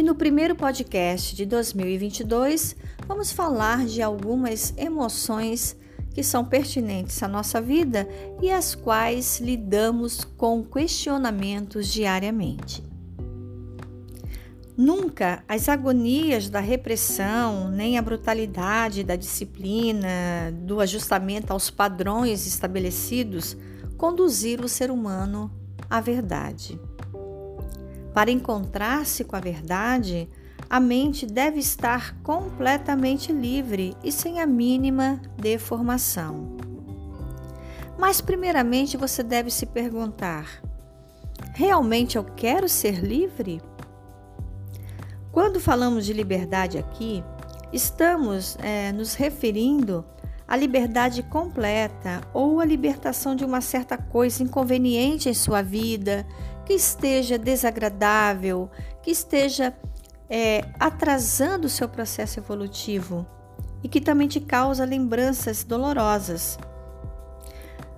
E no primeiro podcast de 2022, vamos falar de algumas emoções que são pertinentes à nossa vida e as quais lidamos com questionamentos diariamente. Nunca as agonias da repressão, nem a brutalidade da disciplina, do ajustamento aos padrões estabelecidos conduziram o ser humano à verdade. Para encontrar-se com a verdade, a mente deve estar completamente livre e sem a mínima deformação. Mas, primeiramente, você deve se perguntar: realmente eu quero ser livre? Quando falamos de liberdade aqui, estamos é, nos referindo à liberdade completa ou à libertação de uma certa coisa inconveniente em sua vida, que esteja desagradável, que esteja é, atrasando o seu processo evolutivo e que também te causa lembranças dolorosas.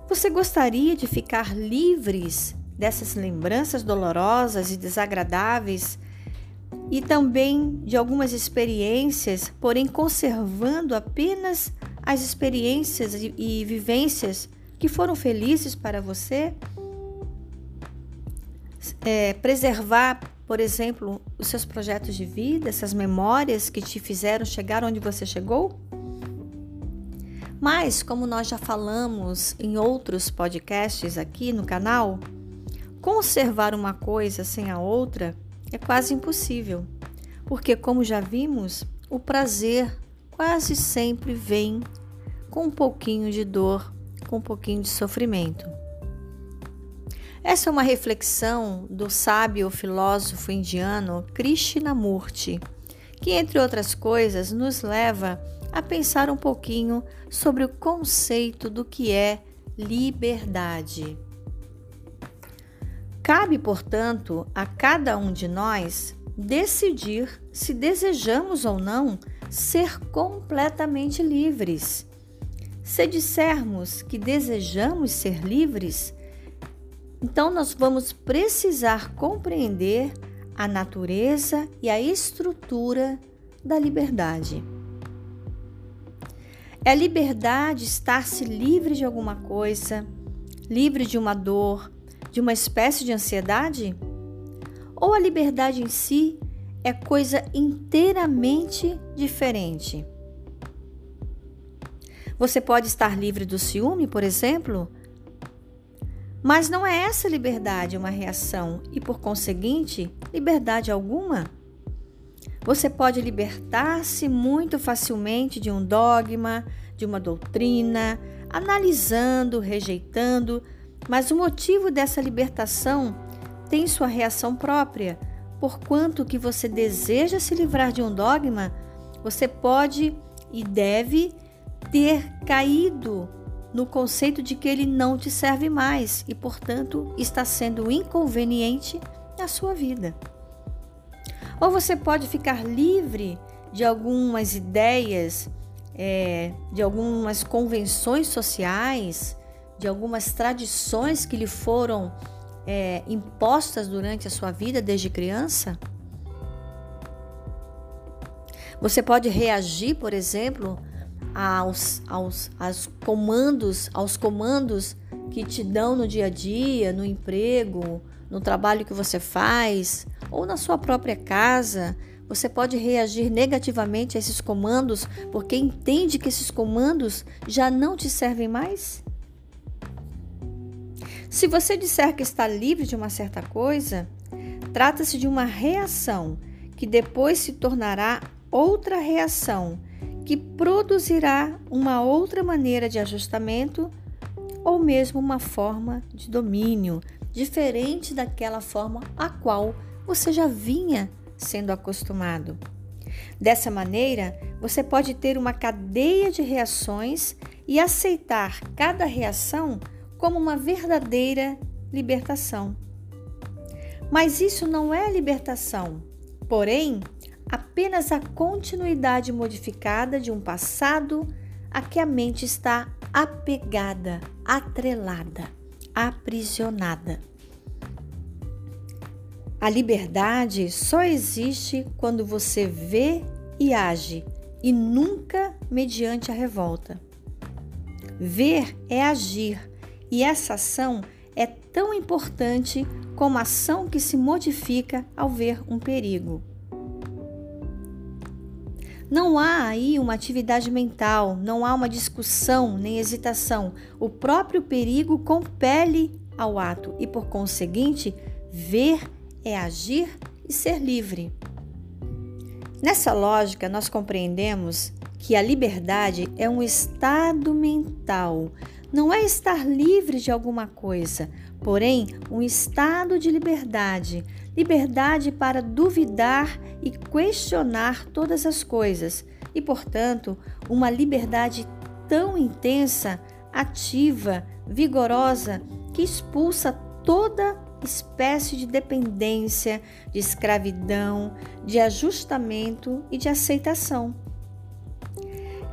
Você gostaria de ficar livres dessas lembranças dolorosas e desagradáveis e também de algumas experiências, porém conservando apenas as experiências e, e vivências que foram felizes para você. É, preservar, por exemplo, os seus projetos de vida, essas memórias que te fizeram chegar onde você chegou? Mas, como nós já falamos em outros podcasts aqui no canal, conservar uma coisa sem a outra é quase impossível, porque, como já vimos, o prazer quase sempre vem com um pouquinho de dor, com um pouquinho de sofrimento. Essa é uma reflexão do sábio filósofo indiano Krishnamurti, que, entre outras coisas, nos leva a pensar um pouquinho sobre o conceito do que é liberdade. Cabe, portanto, a cada um de nós decidir se desejamos ou não ser completamente livres. Se dissermos que desejamos ser livres, então nós vamos precisar compreender a natureza e a estrutura da liberdade. É a liberdade estar-se livre de alguma coisa, livre de uma dor, de uma espécie de ansiedade? Ou a liberdade em si é coisa inteiramente diferente? Você pode estar livre do ciúme, por exemplo, mas não é essa liberdade uma reação e, por conseguinte, liberdade alguma? Você pode libertar-se muito facilmente de um dogma, de uma doutrina, analisando, rejeitando, mas o motivo dessa libertação tem sua reação própria. Porquanto que você deseja se livrar de um dogma, você pode e deve ter caído no conceito de que ele não te serve mais e, portanto, está sendo inconveniente na sua vida. Ou você pode ficar livre de algumas ideias, é, de algumas convenções sociais, de algumas tradições que lhe foram é, impostas durante a sua vida desde criança? Você pode reagir, por exemplo, aos, aos, aos comandos, aos comandos que te dão no dia a dia, no emprego, no trabalho que você faz ou na sua própria casa. Você pode reagir negativamente a esses comandos porque entende que esses comandos já não te servem mais? Se você disser que está livre de uma certa coisa, trata-se de uma reação que depois se tornará outra reação que produzirá uma outra maneira de ajustamento ou mesmo uma forma de domínio diferente daquela forma a qual você já vinha sendo acostumado. Dessa maneira, você pode ter uma cadeia de reações e aceitar cada reação como uma verdadeira libertação. Mas isso não é libertação, porém, apenas a continuidade modificada de um passado a que a mente está apegada, atrelada, aprisionada. A liberdade só existe quando você vê e age, e nunca mediante a revolta. Ver é agir, e essa ação é tão importante como a ação que se modifica ao ver um perigo. Não há aí uma atividade mental, não há uma discussão nem hesitação. O próprio perigo compele ao ato e, por conseguinte, ver é agir e ser livre. Nessa lógica, nós compreendemos que a liberdade é um estado mental, não é estar livre de alguma coisa, porém, um estado de liberdade liberdade para duvidar e questionar todas as coisas, e, portanto, uma liberdade tão intensa, ativa, vigorosa, que expulsa toda espécie de dependência, de escravidão, de ajustamento e de aceitação.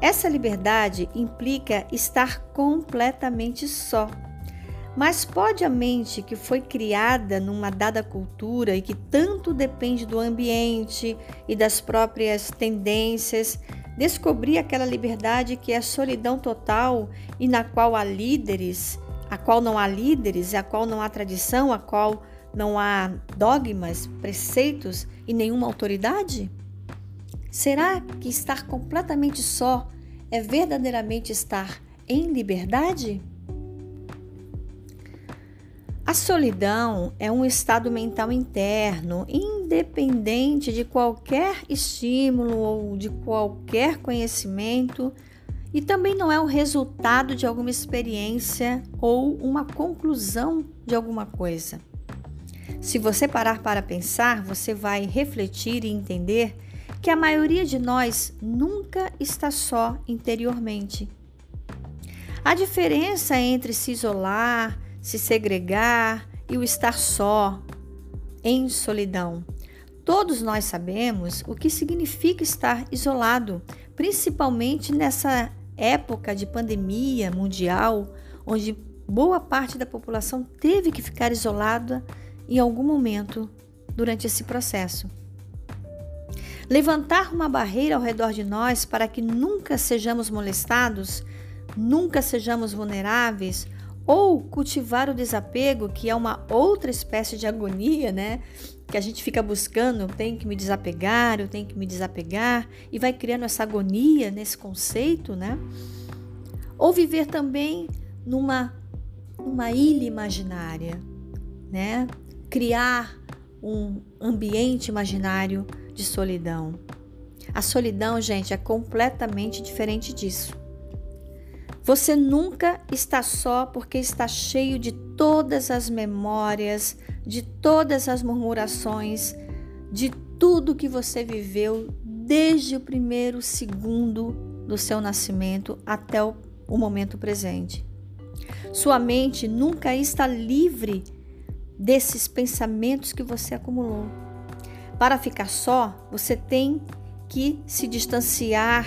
Essa liberdade implica estar completamente só. Mas pode a mente que foi criada numa dada cultura e que tanto depende do ambiente e das próprias tendências descobrir aquela liberdade que é solidão total e na qual há líderes a qual não há líderes, a qual não há tradição, a qual não há dogmas, preceitos e nenhuma autoridade? Será que estar completamente só é verdadeiramente estar em liberdade? A solidão é um estado mental interno, independente de qualquer estímulo ou de qualquer conhecimento e também não é o resultado de alguma experiência ou uma conclusão de alguma coisa. Se você parar para pensar, você vai refletir e entender que a maioria de nós nunca está só interiormente. A diferença entre se isolar, se segregar e o estar só, em solidão. Todos nós sabemos o que significa estar isolado, principalmente nessa época de pandemia mundial, onde boa parte da população teve que ficar isolada em algum momento durante esse processo. Levantar uma barreira ao redor de nós para que nunca sejamos molestados, nunca sejamos vulneráveis, ou cultivar o desapego, que é uma outra espécie de agonia, né? que a gente fica buscando, eu tenho que me desapegar, eu tenho que me desapegar, e vai criando essa agonia nesse conceito, né? Ou viver também numa, numa ilha imaginária, né? Criar um ambiente imaginário de solidão. A solidão, gente, é completamente diferente disso. Você nunca está só porque está cheio de todas as memórias, de todas as murmurações, de tudo que você viveu desde o primeiro segundo do seu nascimento até o, o momento presente. Sua mente nunca está livre desses pensamentos que você acumulou. Para ficar só, você tem que se distanciar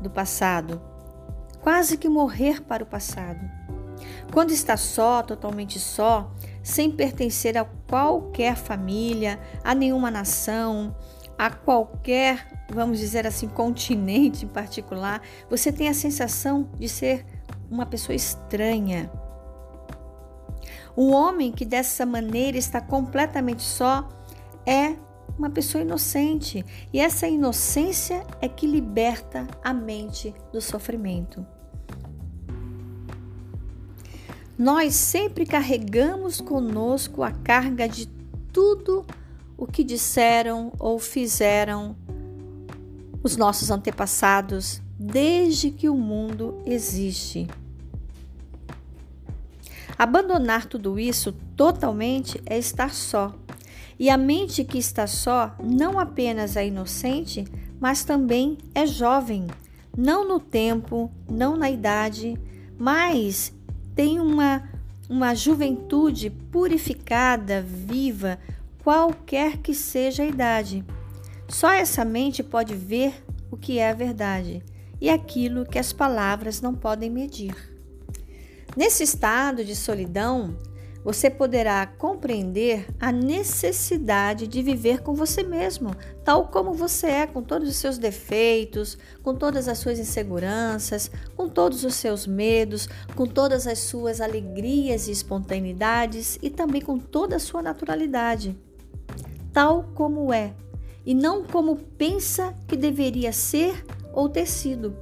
do passado, quase que morrer para o passado. Quando está só, totalmente só, sem pertencer a qualquer família, a nenhuma nação, a qualquer, vamos dizer assim, continente em particular, você tem a sensação de ser uma pessoa estranha. O homem que dessa maneira está completamente só é uma pessoa inocente, e essa inocência é que liberta a mente do sofrimento. Nós sempre carregamos conosco a carga de tudo o que disseram ou fizeram os nossos antepassados desde que o mundo existe. Abandonar tudo isso totalmente é estar só. E a mente que está só não apenas é inocente, mas também é jovem, não no tempo, não na idade, mas tem uma, uma juventude purificada, viva, qualquer que seja a idade. Só essa mente pode ver o que é a verdade e aquilo que as palavras não podem medir. Nesse estado de solidão, você poderá compreender a necessidade de viver com você mesmo, tal como você é, com todos os seus defeitos, com todas as suas inseguranças, com todos os seus medos, com todas as suas alegrias e espontaneidades e também com toda a sua naturalidade, tal como é, e não como pensa que deveria ser ou ter sido.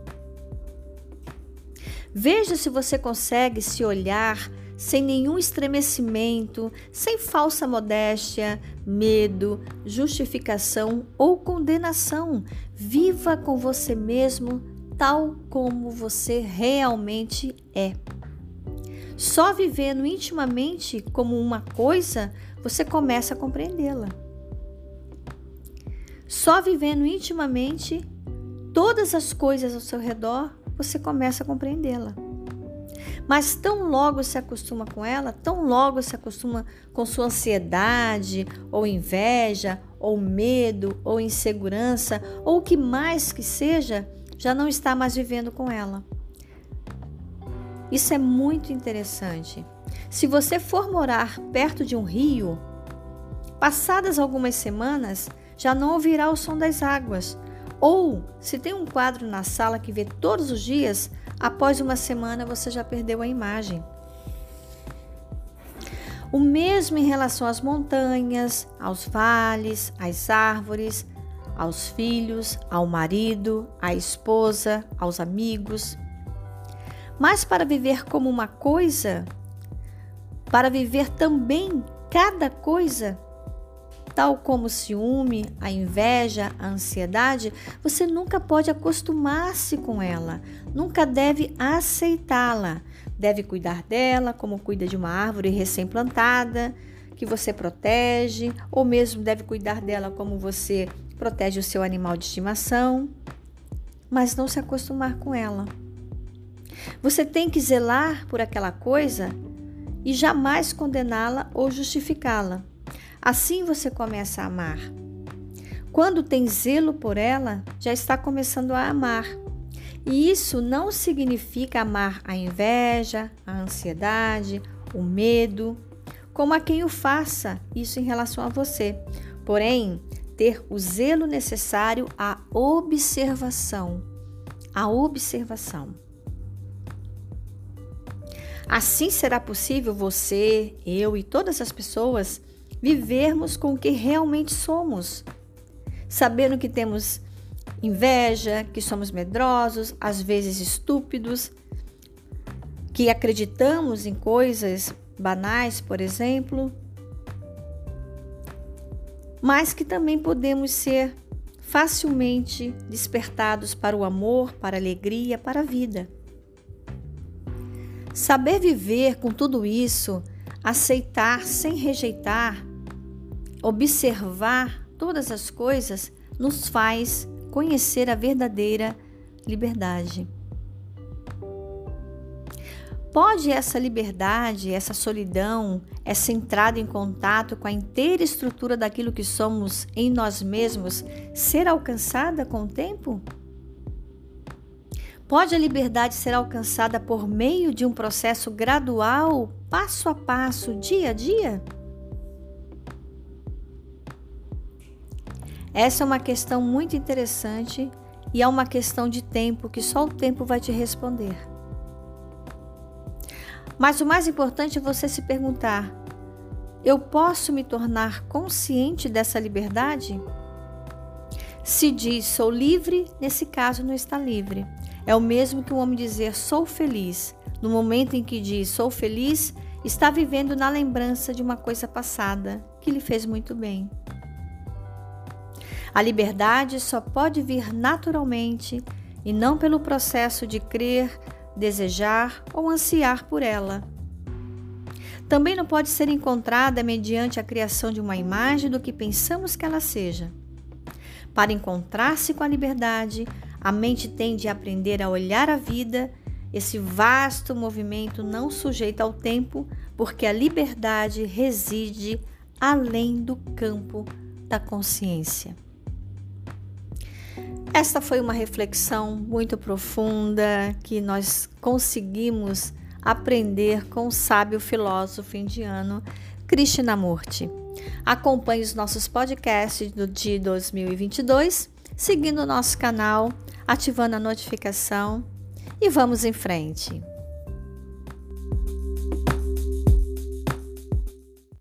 Veja se você consegue se olhar sem nenhum estremecimento, sem falsa modéstia, medo, justificação ou condenação. Viva com você mesmo tal como você realmente é. Só vivendo intimamente como uma coisa, você começa a compreendê-la. Só vivendo intimamente todas as coisas ao seu redor, você começa a compreendê-la. Mas tão logo se acostuma com ela, tão logo se acostuma com sua ansiedade, ou inveja, ou medo, ou insegurança, ou o que mais que seja, já não está mais vivendo com ela. Isso é muito interessante. Se você for morar perto de um rio, passadas algumas semanas, já não ouvirá o som das águas. Ou, se tem um quadro na sala que vê todos os dias, Após uma semana, você já perdeu a imagem. O mesmo em relação às montanhas, aos vales, às árvores, aos filhos, ao marido, à esposa, aos amigos. Mas para viver como uma coisa, para viver também cada coisa, tal como o ciúme, a inveja, a ansiedade, você nunca pode acostumar-se com ela, nunca deve aceitá-la. Deve cuidar dela como cuida de uma árvore recém-plantada, que você protege, ou mesmo deve cuidar dela como você protege o seu animal de estimação, mas não se acostumar com ela. Você tem que zelar por aquela coisa e jamais condená-la ou justificá-la. Assim você começa a amar. Quando tem zelo por ela, já está começando a amar. E isso não significa amar a inveja, a ansiedade, o medo, como a quem o faça isso em relação a você. Porém, ter o zelo necessário à observação. A observação. Assim será possível você, eu e todas as pessoas vivermos com o que realmente somos, sabendo que temos inveja, que somos medrosos, às vezes estúpidos, que acreditamos em coisas banais, por exemplo, mas que também podemos ser facilmente despertados para o amor, para a alegria, para a vida. Saber viver com tudo isso, aceitar sem rejeitar, Observar todas as coisas nos faz conhecer a verdadeira liberdade. Pode essa liberdade, essa solidão, essa entrada em contato com a inteira estrutura daquilo que somos em nós mesmos ser alcançada com o tempo? Pode a liberdade ser alcançada por meio de um processo gradual, passo a passo, dia a dia? Essa é uma questão muito interessante e é uma questão de tempo que só o tempo vai te responder. Mas o mais importante é você se perguntar: eu posso me tornar consciente dessa liberdade? Se diz sou livre, nesse caso não está livre. É o mesmo que um homem dizer sou feliz. No momento em que diz sou feliz, está vivendo na lembrança de uma coisa passada que lhe fez muito bem. A liberdade só pode vir naturalmente e não pelo processo de crer, desejar ou ansiar por ela. Também não pode ser encontrada mediante a criação de uma imagem do que pensamos que ela seja. Para encontrar-se com a liberdade, a mente tem de aprender a olhar a vida, esse vasto movimento não sujeito ao tempo, porque a liberdade reside além do campo da consciência. Esta foi uma reflexão muito profunda que nós conseguimos aprender com o sábio filósofo indiano Krishnamurti. Acompanhe os nossos podcasts do de 2022, seguindo o nosso canal, ativando a notificação e vamos em frente.